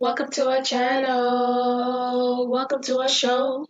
Welcome to our channel. Welcome to our show.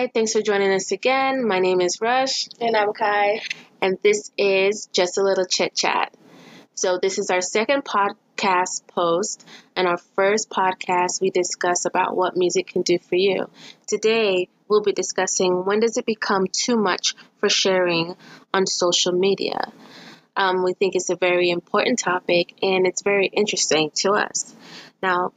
Hi, thanks for joining us again. My name is Rush, And I'm Kai. and this is Just a Little Chit Chat. So, this is our second podcast post, and our first podcast we discuss about what music can do for you. Today, we'll be discussing when does it become too much for sharing on social media. Um, we think it's a very important topic and it's very interesting to us. Now,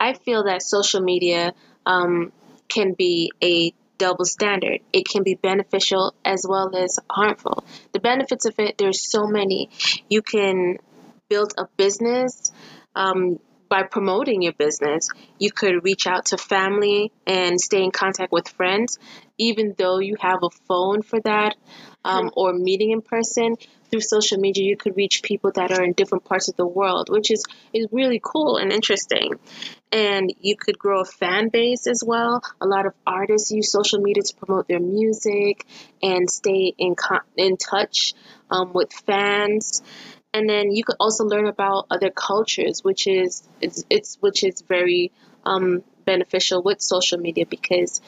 I feel that social media um, can be a double standard. It can be beneficial as well as harmful. The benefits of it, there's so many. You can build a business um, by promoting your business. You could reach out to family and stay in contact with friends, even though you have a phone for that um, or meeting in person. Through social media, you could reach people that are in different parts of the world, which is, is really cool and interesting and you could grow a fan base as well. A lot of artists use social media to promote their music and stay in con- in touch um, with fans. And then you could also learn about other cultures, which is it's, it's which is very um, beneficial with social media because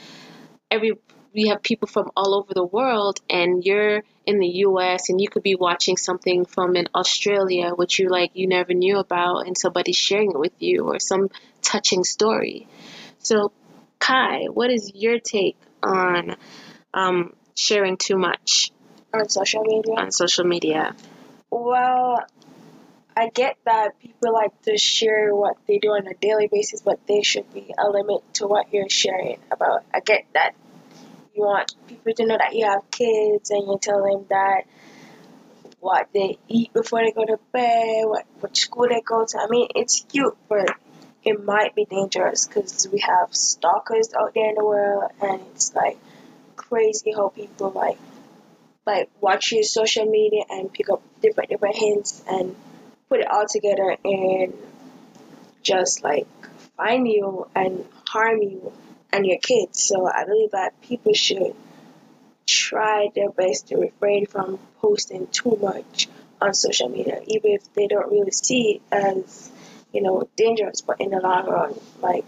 every we have people from all over the world and you're in the US and you could be watching something from in Australia which you like you never knew about and somebody's sharing it with you or some touching story. So Kai, what is your take on um, sharing too much On social media. on social media? Well, I get that people like to share what they do on a daily basis, but there should be a limit to what you're sharing about. I get that you want people to know that you have kids and you tell them that what they eat before they go to bed, what, what school they go to. I mean, it's cute, but it might be dangerous because we have stalkers out there in the world, and it's like crazy how people like like watch your social media and pick up different different hints and put it all together and just like find you and harm you and your kids. So I believe that people should try their best to refrain from posting too much on social media, even if they don't really see it as, you know, dangerous, but in the long run, like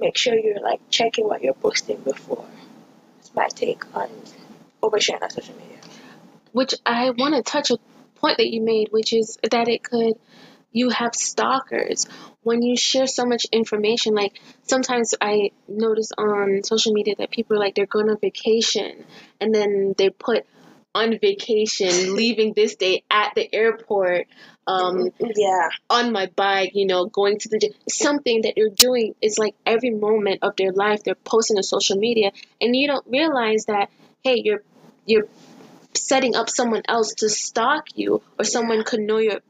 make sure you're like checking what you're posting before. It's my take on oversharing on social media. which I want to touch a point that you made, which is that it could, you have stalkers. When you share so much information, like sometimes I notice on social media that people are like, they're going on vacation and then they put on vacation, leaving this day at the airport, um, Yeah. on my bike, you know, going to the gym. Something that they're doing is like every moment of their life they're posting on social media, and you don't realize that hey, you're you're setting up someone else to stalk you, or someone could know your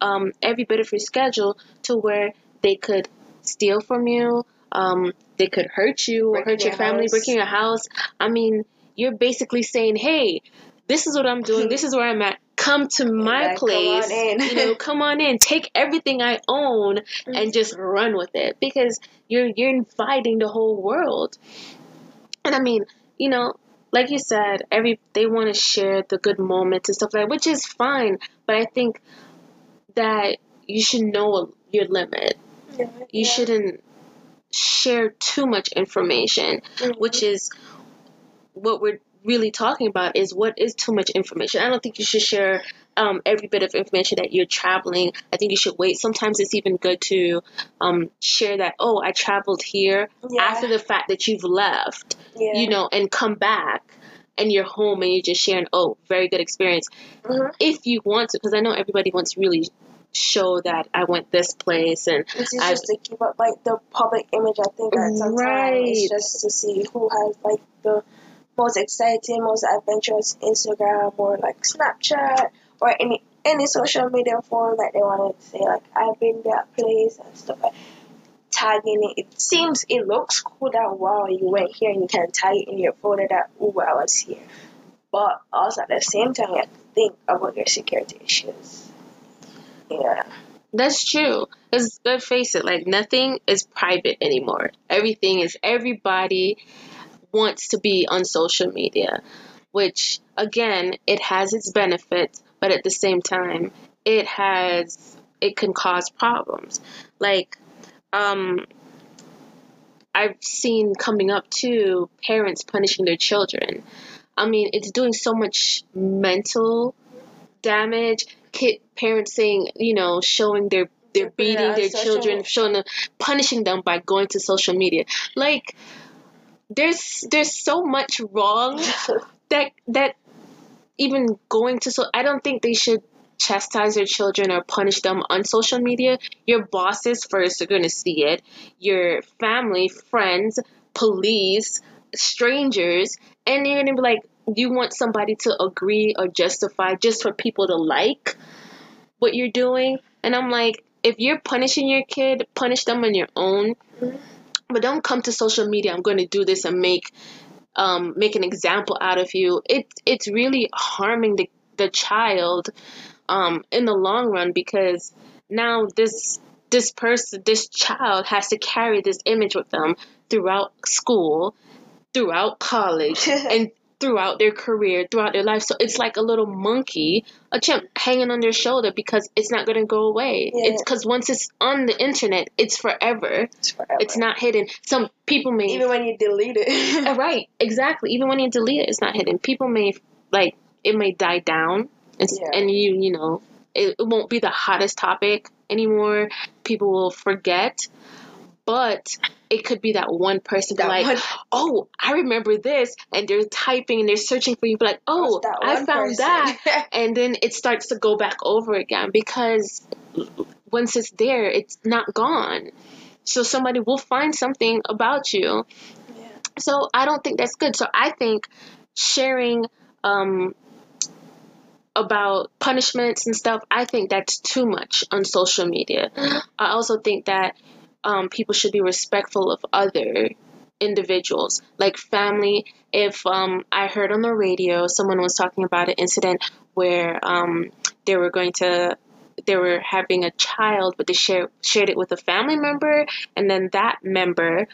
um, every bit of your schedule to where they could steal from you, um, they could hurt you, or Break hurt your your family, house. breaking your house. I mean, you're basically saying, hey. This is what I'm doing. This is where I'm at. Come to my Like, place. on in. You know, come on in. Take everything I own and just run with it because you're you're inviting the whole world. And I mean, you know, like you said, every they want to share the good moments and stuff like that, which is fine. But I think that you should know your limit. Yeah. You shouldn't share too much information, Mhm. which is what we're really talking about is what is too much information. I don't think you should share um, every bit of information that you're traveling. I think you should wait. Sometimes it's even good to um, share that, oh, I traveled here Yeah. after the fact that you've left, Yeah. you know, and come back and you're home and you're just sharing, oh, very good experience. Mhm. If you want to, because I know everybody wants really show that I went this place and This is I- just to keep up like the public image. I think that sometimes Right. it's just to see who has like the most exciting, most adventurous Instagram or like Snapchat or any any social media form that they want to say like I've been that place and stuff like. tagging it. It seems it looks cool that wow you went here and you can tag it in your photo that oh I was here. But also at the same time you have to think about your security issues. Yeah. That's true. Because let's face it, like nothing is private anymore. Everything is everybody wants to be on social media, which again, it has its benefits, but at the same time, it has it can cause problems. Like um I've seen coming up to parents punishing their children. I mean, it's doing so much mental damage. Kid parents saying, you know, showing their they're beating Yeah, their children, showing them, punishing them by going to social media. Like, there's there's so much wrong that that even going to so I don't think they should chastise their children or punish them on social media. Your bosses first are gonna see it. Your family, friends, police, strangers, and you're gonna be like, you want somebody to agree or justify just for people to like what you're doing. And I'm like, if you're punishing your kid, punish them on your own. But don't come to social media. I'm going to do this and make um, make an example out of you. It it's really harming the the child um, in the long run because now this this person this child has to carry this image with them throughout school, throughout college, and throughout their career, throughout their life. So it's like a little monkey, a chimp hanging on their shoulder because it's not going to go away. Yeah. It's because once it's on the internet, it's forever. It's forever. It's not hidden. Some people may even when you delete it. Uh, right, exactly. Even when you delete it, it's not hidden. People may like it may die down, and, Yeah. and you you know it, it won't be the hottest topic anymore. People will forget, but it could be that one person That like, one- oh, I remember this, and they're typing and they're searching for you, like, oh, I found person. that, and then it starts to go back over again because once it's there, it's not gone. So somebody will find something about you yeah. so I don't think that's good. So I think sharing um, about punishments and stuff, I think that's too much on social media. I also think that um, people should be respectful of other individuals, like family. If um, I heard on the radio someone was talking about an incident where um, they were going to they were having a child, but they shared shared it with a family member, and then that member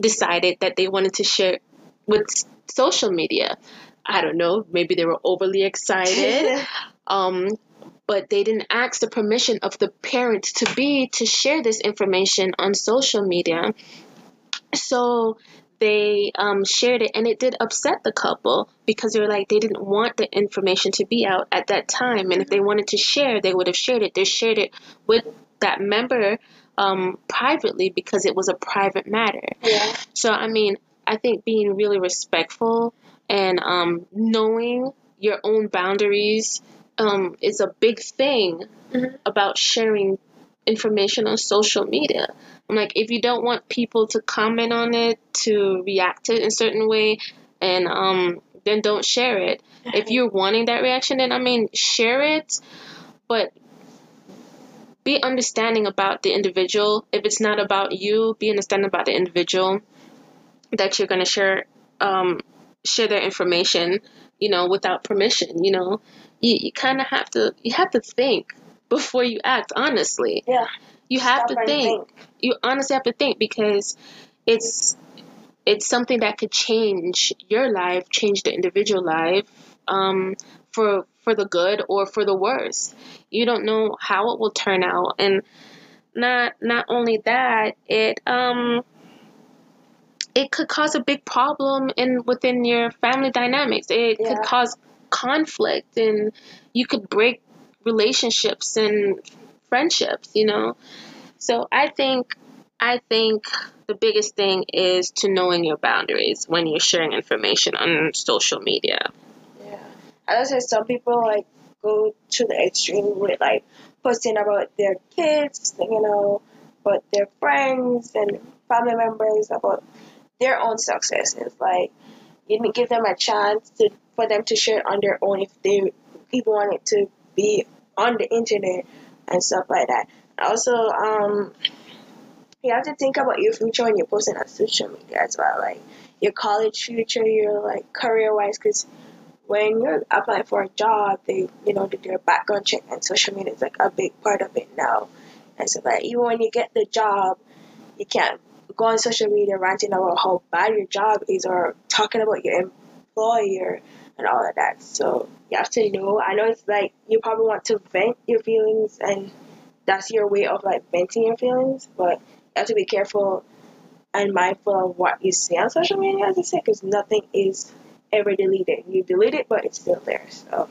decided that they wanted to share with social media. I don't know, maybe they were overly excited. um, but they didn't ask the permission of the parent to be to share this information on social media. So they um, shared it, and it did upset the couple because they were like they didn't want the information to be out at that time, and if they wanted to share, they would have shared it. They shared it with that member um, privately because it was a private matter. yeah. So I mean, I think being really respectful and um, knowing your own boundaries um, is a big thing Mhm. about sharing information on social media. I'm like, if you don't want people to comment on it, to react to it in a certain way, and um, then don't share it. If you're wanting that reaction, then I mean, share it, but be understanding about the individual. If it's not about you, be understanding about the individual that you're going to share um, share their information, you know, without permission. You know, you, you kind of have to you have to think before you act. Honestly, Yeah. you have Stop to and think. You honestly have to think because it's it's something that could change your life, change the individual life, um, for for the good or for the worse. You don't know how it will turn out, and not not only that, it um it could cause a big problem in within your family dynamics. It Yeah. could cause conflict, and you could break relationships and friendships. You know, so I think I think the biggest thing is to knowing your boundaries when you're sharing information on social media. Yeah. I would say some people like go to the extreme with like posting about their kids, you know, about their friends and family members, about their own successes. Like you give them a chance to for them to share on their own if they want it to be on the internet and stuff like that. Also, um, you have to think about your future when you're posting on social media as well, like your college future, your like career wise, because when you're applying for a job, they you know do their background check, and social media is like a big part of it now. And so like even when you get the job, you can't go on social media ranting about how bad your job is or talking about your employer and all of that. So you have to know. I know it's like you probably want to vent your feelings and that's your way of like venting your feelings, but you have to be careful and mindful of what you say on social media, as I said, because nothing is ever deleted. You delete it, but it's still there. So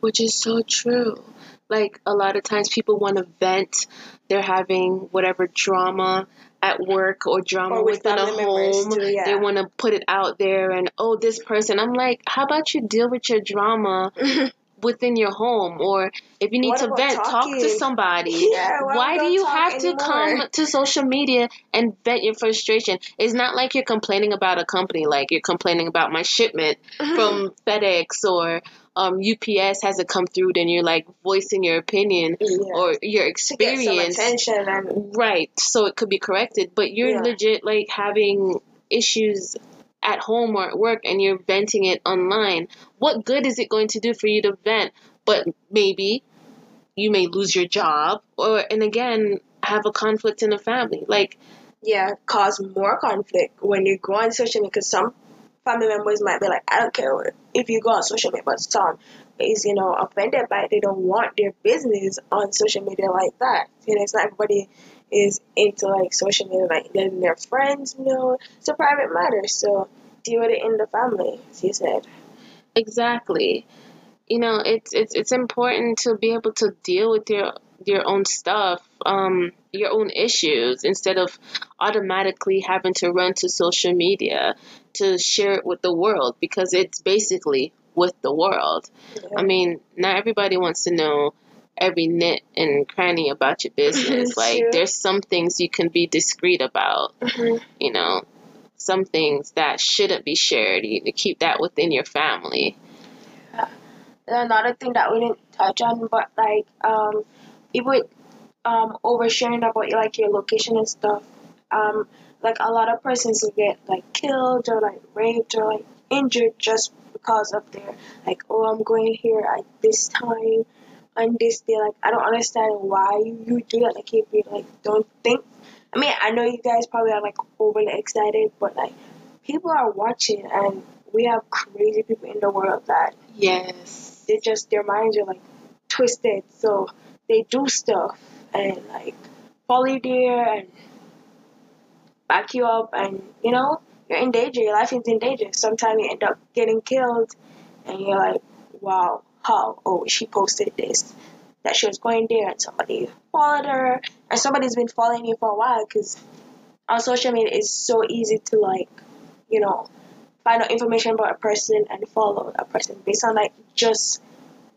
which is so true. Like a lot of times people want to vent, they're having whatever drama at work or drama Or with within a home. too, yeah. They want to put it out there and oh this person. I'm like, how about you deal with your drama within your home or if you need What to vent, talk to somebody. Yeah, why Why do you have to come to social media and vent your frustration? It's not like you're complaining about a company, like you're complaining about my shipment from FedEx or um, UPS hasn't come through, then you're like voicing your opinion Yeah. or your to get some experience. attention and Right, so it could be corrected, but you're Yeah. legit like having issues at home or at work and you're venting it online. What good is it going to do for you to vent? But maybe you may lose your job or and again have a conflict in the family. Like yeah, cause more conflict when you go on social media. Because some family members might be like, I don't care if you go on social media, but some is you know offended by it. They don't want their business on social media like that. You know, it's not everybody is into like social media, like letting their friends know. It's a private matter, so deal with it in the family, as you said. Exactly. You know, it's it's it's important to be able to deal with your your own stuff, um, your own issues, instead of automatically having to run to social media to share it with the world because it's basically with the world. I mean, not everybody wants to know every nit and cranny about your business. like, True. there's some things you can be discreet about. Mhm. You know, some things that shouldn't be shared. You need to keep that within your family. Yeah. another thing that we didn't touch on, but like um, people um oversharing about like your location and stuff. Um, like a lot of persons will get like killed or like raped or like injured just because of their like oh I'm going here at this time on this day. Like I don't understand why you, you do that. Like if you like don't think. I mean I know you guys probably are like overly excited, but like people are watching and we have crazy people in the world that Yes. they just their minds are like twisted, so they do stuff and like follow you there and back you up, and you know you're in danger. Your life is in danger. Sometimes you end up getting killed, and you're like, wow, how? Oh, she posted this that she was going there, and somebody followed her, and somebody's been following you for a while because on social media it's so easy to like, you know, find out information about a person and follow a person based on like just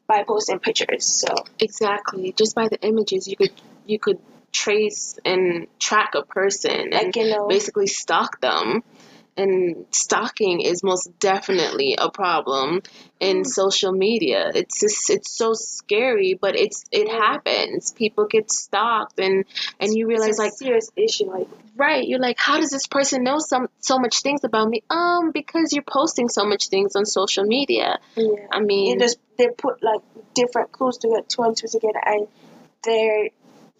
by posting pictures. So Exactly. Just by the images, you could you could trace and track a person and like you know, basically stalk them. And stalking is most definitely a problem in Mm. social media. It's just it's so scary, but it's it happens. People get stalked, and and you realize it's a like serious issue. Like right, you're like, how does this person know some so much things about me? Um, because you're posting so much things on social media. yeah, I mean, just they put like different clues to and two together, and they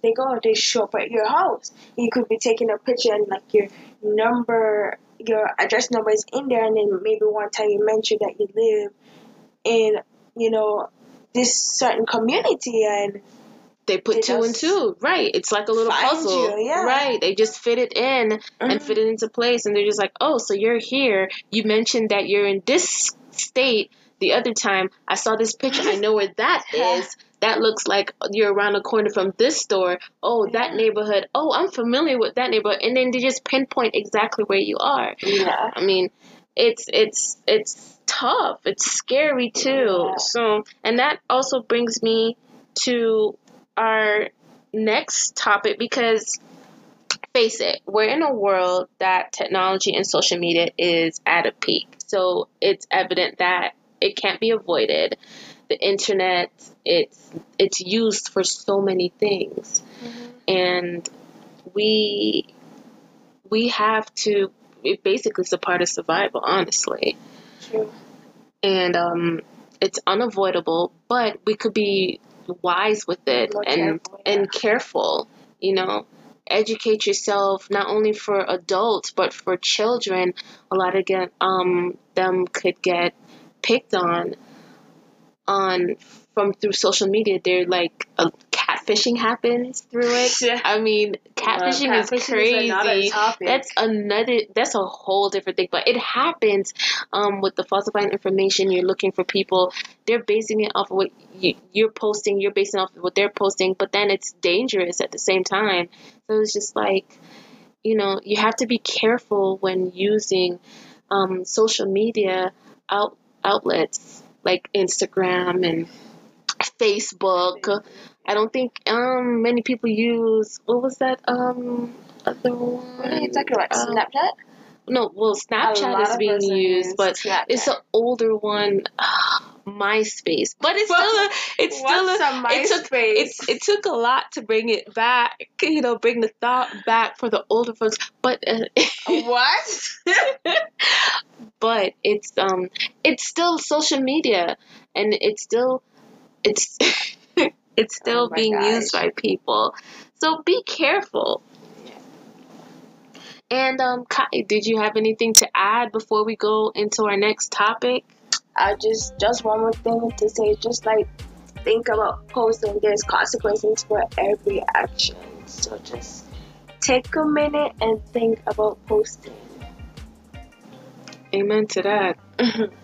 they go they show up at your house. You could be taking a picture and like your number, your address number is in there, and then maybe one time you mention that you live in you know this certain community and they put They two and two. Right. It's like a little puzzle. you, yeah. Right. They just fit it in and Mhm. fit it into place and they're just like, "Oh, so you're here. You mentioned that you're in this state the other time. I saw this picture. I know where that is." Yeah. is. That looks like you're around the corner from this store. Oh, that neighborhood. Oh, I'm familiar with that neighborhood." And then they just pinpoint exactly where you are. yeah. I mean, it's it's it's tough. It's scary too. Yeah. So, and that also brings me to our next topic because face it, we're in a world that technology and social media is at a peak. So, it's evident that it can't be avoided. The internet, it's it's used for so many things. And we we have to. It basically is a part of survival, honestly, True. and um, it's unavoidable. But we could be wise with it More and careful, yeah. and careful. You know, educate yourself not only for adults but for children. A lot of get, um them could get picked on on from through social media. They're like uh, catfishing happens through it. Yeah. I mean, catfishing, is crazy. another topic. That's another. That's a whole different thing. But it happens um, with the falsifying information. You're looking for people. They're basing it off of what you, you're posting. You're basing off of what they're posting. But then it's dangerous at the same time. So it's just like, you know, you have to be careful when using um, social media out outlets like Instagram and Facebook. I don't think um many people use what was that um other one? What you talking about? Um, Snapchat? no, well Snapchat is being used, but it's an older one, MySpace. But it's still a, it's still What's a, a it took it took a lot to bring it back, you know, bring the thought back for the older folks. But uh, what? but it's um it's still social media and it's still it's it's still Oh being gosh. used by people so be careful and um kai did you have anything to add before we go into our next topic I just just one more thing to say. Just like think about posting. There's consequences for every action. So just take a minute and think about posting. amen to that